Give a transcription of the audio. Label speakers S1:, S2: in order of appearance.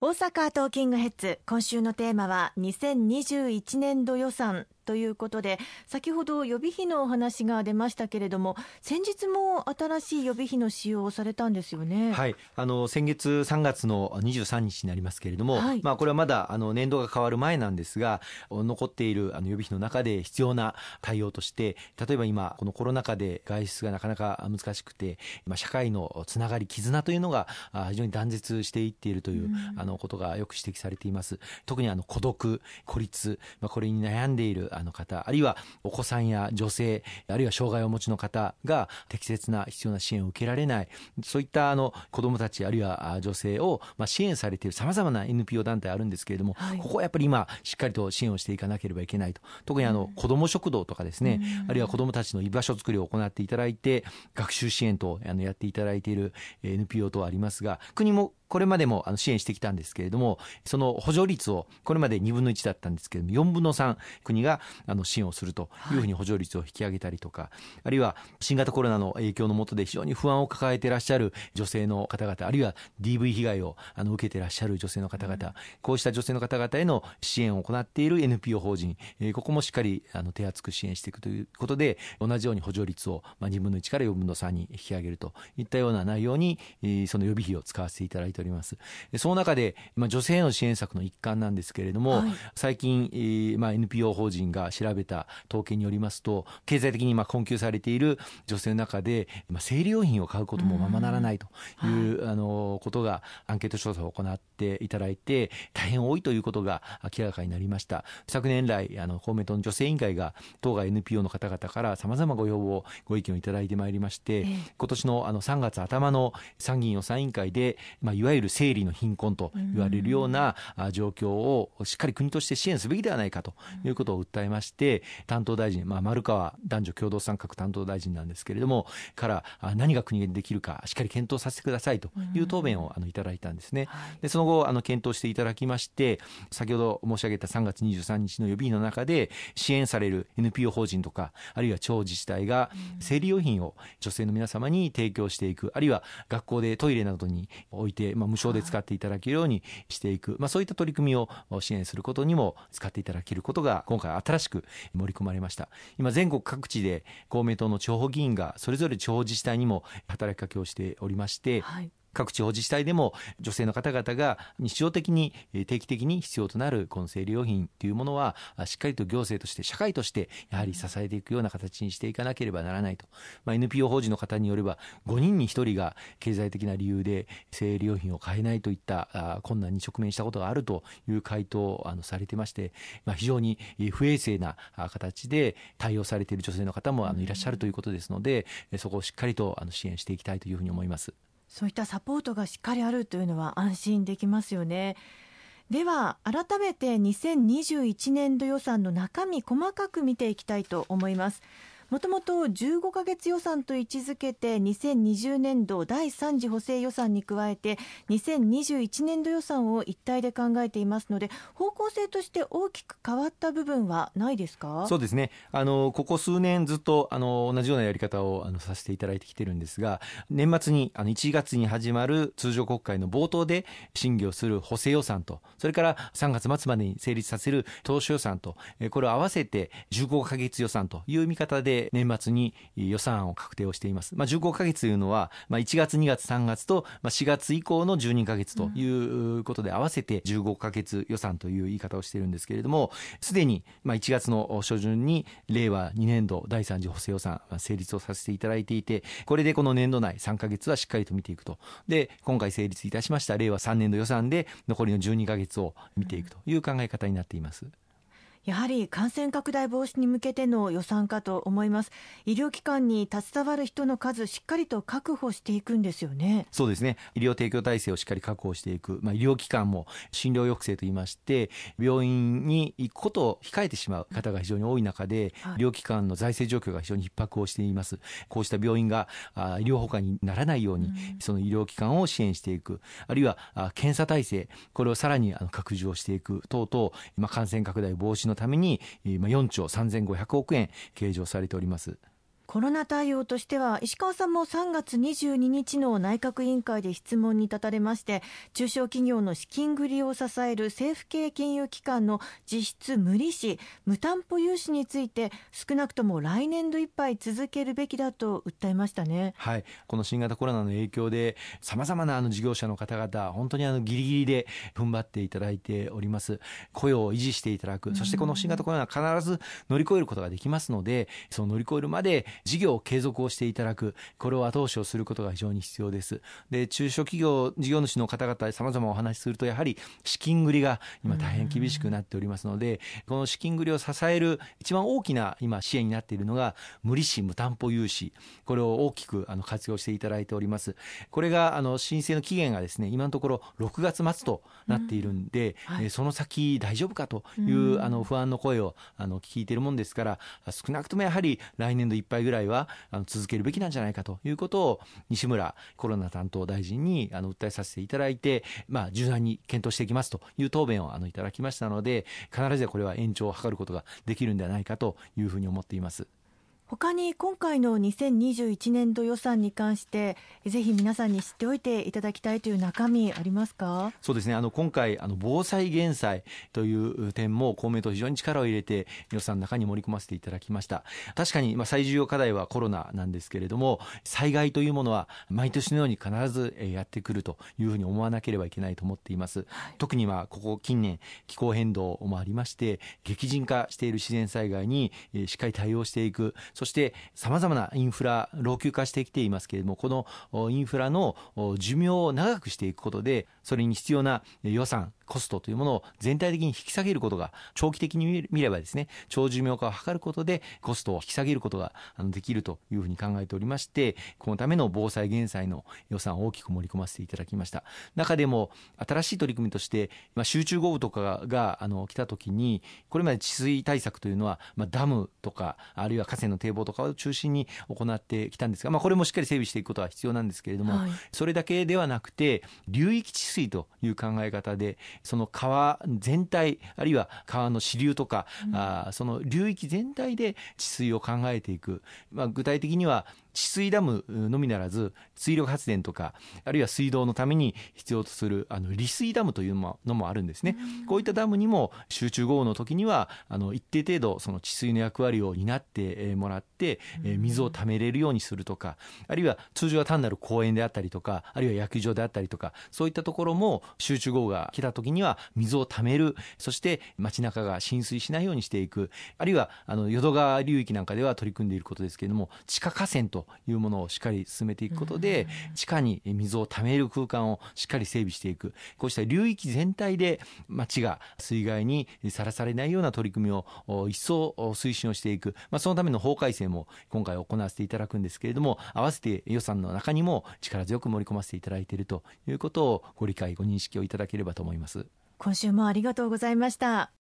S1: 大阪トーキングヘッズ。今週のテーマは2021年度予算。ということで先ほど予備費のお話が出ましたけれども先日も新しい予備費の使用をされたんですよね。
S2: はい、あの先月3月の23日になりますけれども、はい、まあこれはまだあの年度が変わる前なんですが残っているあの予備費の中で必要な対応として例えば今このコロナ禍で外出がなかなか難しくて、まあ、社会のつながり絆というのが非常に断絶していっているという、あのことがよく指摘されています。特にあの孤独孤立、まあ、これに悩んでいるあの方あるいはお子さんや女性あるいは障害をお持ちの方が適切な必要な支援を受けられないそういったあの子どもたちあるいは女性をまあ支援されているさまざまな NPO 団体あるんですけれども、はい、ここはやっぱり今しっかりと支援をしていかなければいけないと。特にあの子ども食堂とかですね、あるいは子どもたちの居場所づくりを行っていただいて学習支援とあのやっていただいている NPO 等ありますが国もこれまでもあの支援してきたんですけれども、その補助率をこれまで2分の1だったんですけれども、4分の3国があの支援をするとい。うふうに補助率を引き上げたりとか、はい、あるいは新型コロナの影響のもとで非常に不安を抱えていらっしゃる女性の方々、あるいは DV 被害をあの受けていらっしゃる女性の方々、うん、こうした女性の方々への支援を行っている NPO 法人、えー、ここもしっかりあの手厚く支援していくということで、同じように補助率をまあ2分の1から4分の3に引き上げるといったような内容に、えー、その予備費を使わせていただいております。その中で、まあ、女性への支援策の一環なんですけれども、はい、最近、えーまあ、NPO 法人が調べた統計によりますと経済的にまあ困窮されている女性の中で、まあ、生理用品を買うこともままならないという、はい、あのことがアンケート調査を行っていただいて大変多いということが明らかになりました。昨年来あの公明党の女性委員会が当該 NPO の方々からさまざまご要望ご意見をいただいてまいりまして、えー、今年のあの3月頭の参議院予算委員会で、まあ、いわゆる生理の貧困と言われるような状況をしっかり国として支援すべきではないかということを訴えまして担当大臣、まあ、丸川男女共同参画担当大臣なんですけれどもから何が国でできるかしっかり検討させてくださいという答弁をあのいただいたんですね。でその後あの検討していただきまして先ほど申し上げた3月23日の予備費の中で支援される NPO 法人とかあるいは地方自治体が生理用品を女性の皆様に提供していくあるいは学校でトイレなどに置いて、まあ、無償で使っていただけるようにしていく、まあ、そういった取り組みを支援することにも使っていただけることが今回新しく盛り込まれました。今全国各地で公明党の地方議員がそれぞれ地方自治体にも働きかけをしておりまして、はい。各地方自治体でも女性の方々が日常的に定期的に必要となるこの生理用品というものはしっかりと行政として社会としてやはり支えていくような形にしていかなければならないと、まあ、NPO 法人の方によれば5人に1人が経済的な理由で生理用品を買えないといった困難に直面したことがあるという回答をあのされてまして、まあ、非常に不衛生な形で対応されている女性の方もあのいらっしゃるということですのでそこをしっかりとあの支援していきたいというふうに思います。
S1: そういったサポートがしっかりあるというのは安心できますよね。では改めて2021年度予算の中身細かく見ていきたいと思います。もともと15か月予算と位置づけて2020年度第3次補正予算に加えて2021年度予算を一体で考えていますので方向性として大きく変わった部分はないですか？
S2: そうですね。あのここ数年ずっとあの同じようなやり方をあのさせていただいてきてるんですが年末にあの1月に始まる通常国会の冒頭で審議をする補正予算とそれから3月末までに成立させる当初予算とこれを合わせて15か月予算という見方でで年末に予算案を確定をしています。まあ、15ヶ月というのは、まあ、1月、2月、3月と、まあ、4月以降の12ヶ月ということで、合わせて15ヶ月予算という言い方をしているんですけれども、すでに、まあ、1月の初旬に、令和2年度第3次補正予算成立をさせていただいていて、これでこの年度内3ヶ月はしっかりと見ていくと。で、今回成立いたしました令和3年度予算で残りの12ヶ月を見ていくという考え方になっています。
S1: やはり感染拡大防止に向けての予算かと思います。医療機関に携わる人の数しっかりと確保していくんですよね。
S2: そうですね。医療提供体制をしっかり確保していく、まあ、医療機関も診療抑制といいまして病院に行くことを控えてしまう方が非常に多い中で、はい、医療機関の財政状況が非常に逼迫をしています。こうした病院があ医療崩壊にならないように、うん、その医療機関を支援していく。あるいはあ検査体制これをさらにあの拡充をしていく等々、まあ、感染拡大防止のために4兆3500億円計上されております。
S1: コロナ対応としては石川さんも3月22日の内閣委員会で質問に立たれまして中小企業の資金繰りを支える政府系金融機関の実質無利子無担保融資について少なくとも来年度いっぱい続けるべきだと訴えましたね、
S2: はい、この新型コロナの影響でさまざまなあの事業者の方々本当にあのギリギリで踏ん張っていただいております。雇用を維持していただく。そしてこの新型コロナ必ず乗り越えることができますのでその乗り越えるまで事業継続をしていただく、これを後押しをすることが非常に必要です。で、中小企業、事業主の方々、様々お話しすると、やはり資金繰りが今大変厳しくなっておりますので、この資金繰りを支える一番大きな今支援になっているのが、無利子無担保融資。これを大きくあの活用していただいております。これがあの申請の期限がですね、今のところ6月末となっているんで、うんはい、その先大丈夫かというあの不安の声をあの聞いているもんですから、少なくともやはり来年度いっぱいぐらいはあの続けるべきなんじゃないかということを西村コロナ担当大臣にあの訴えさせていただいて、まあ、柔軟に検討していきますという答弁をあのいただきましたので必ずこれは延長を図ることができるんではないかというふうに思っています。
S1: 他に今回の2021年度予算に関してぜひ皆さんに知っておいていただきたいという中身ありますか？
S2: そうですね。あの今回あの防災減災という点も公明党非常に力を入れて予算の中に盛り込ませていただきました。確かにまあ最重要課題はコロナなんですけれども災害というものは毎年のように必ずやってくるというふうに思わなければいけないと思っています、はい、特にはここ近年気候変動もありまして激甚化している自然災害にしっかり対応していくそしてさまざまなインフラ老朽化してきていますけれどもこのインフラの寿命を長くしていくことでそれに必要な予算コストというものを全体的に引き下げることが長期的に見ればですね長寿命化を図ることでコストを引き下げることができるというふうに考えておりましてこのための防災減災の予算を大きく盛り込ませていただきました。中でも新しい取り組みとして、まあ、集中豪雨とかがあの来た時にこれまで治水対策というのは、まあ、ダムとかあるいは河川の堤防とかを中心に行ってきたんですが、まあ、これもしっかり整備していくことは必要なんですけれども、はい、それだけではなくて流域治水という考え方でその川全体あるいは川の支流とか、うん、あその流域全体で治水を考えていく、まあ、具体的には治水ダムのみならず水力発電とかあるいは水道のために必要とするあの利水ダムというのもあるんですね、うん、こういったダムにも集中豪雨の時にはあの一定程度その治水の役割を担ってもらって、うん、水を貯めれるようにするとかあるいは通常は単なる公園であったりとかあるいは野球場であったりとかそういったところも集中豪雨が来た時には水を貯める。そして街中が浸水しないようにしていく。あるいはあの淀川流域なんかでは取り組んでいることですけれども地下河川というものをしっかり進めていくことで、地下に水を溜める空間をしっかり整備していく。こうした流域全体で町が水害にさらされないような取り組みを一層推進をしていく、まあ、そのための法改正も今回行わせていただくんですけれども合わせて予算の中にも力強く盛り込ませていただいているということをご理解ご認識をいただければと思います。
S1: 今週もありがとうございました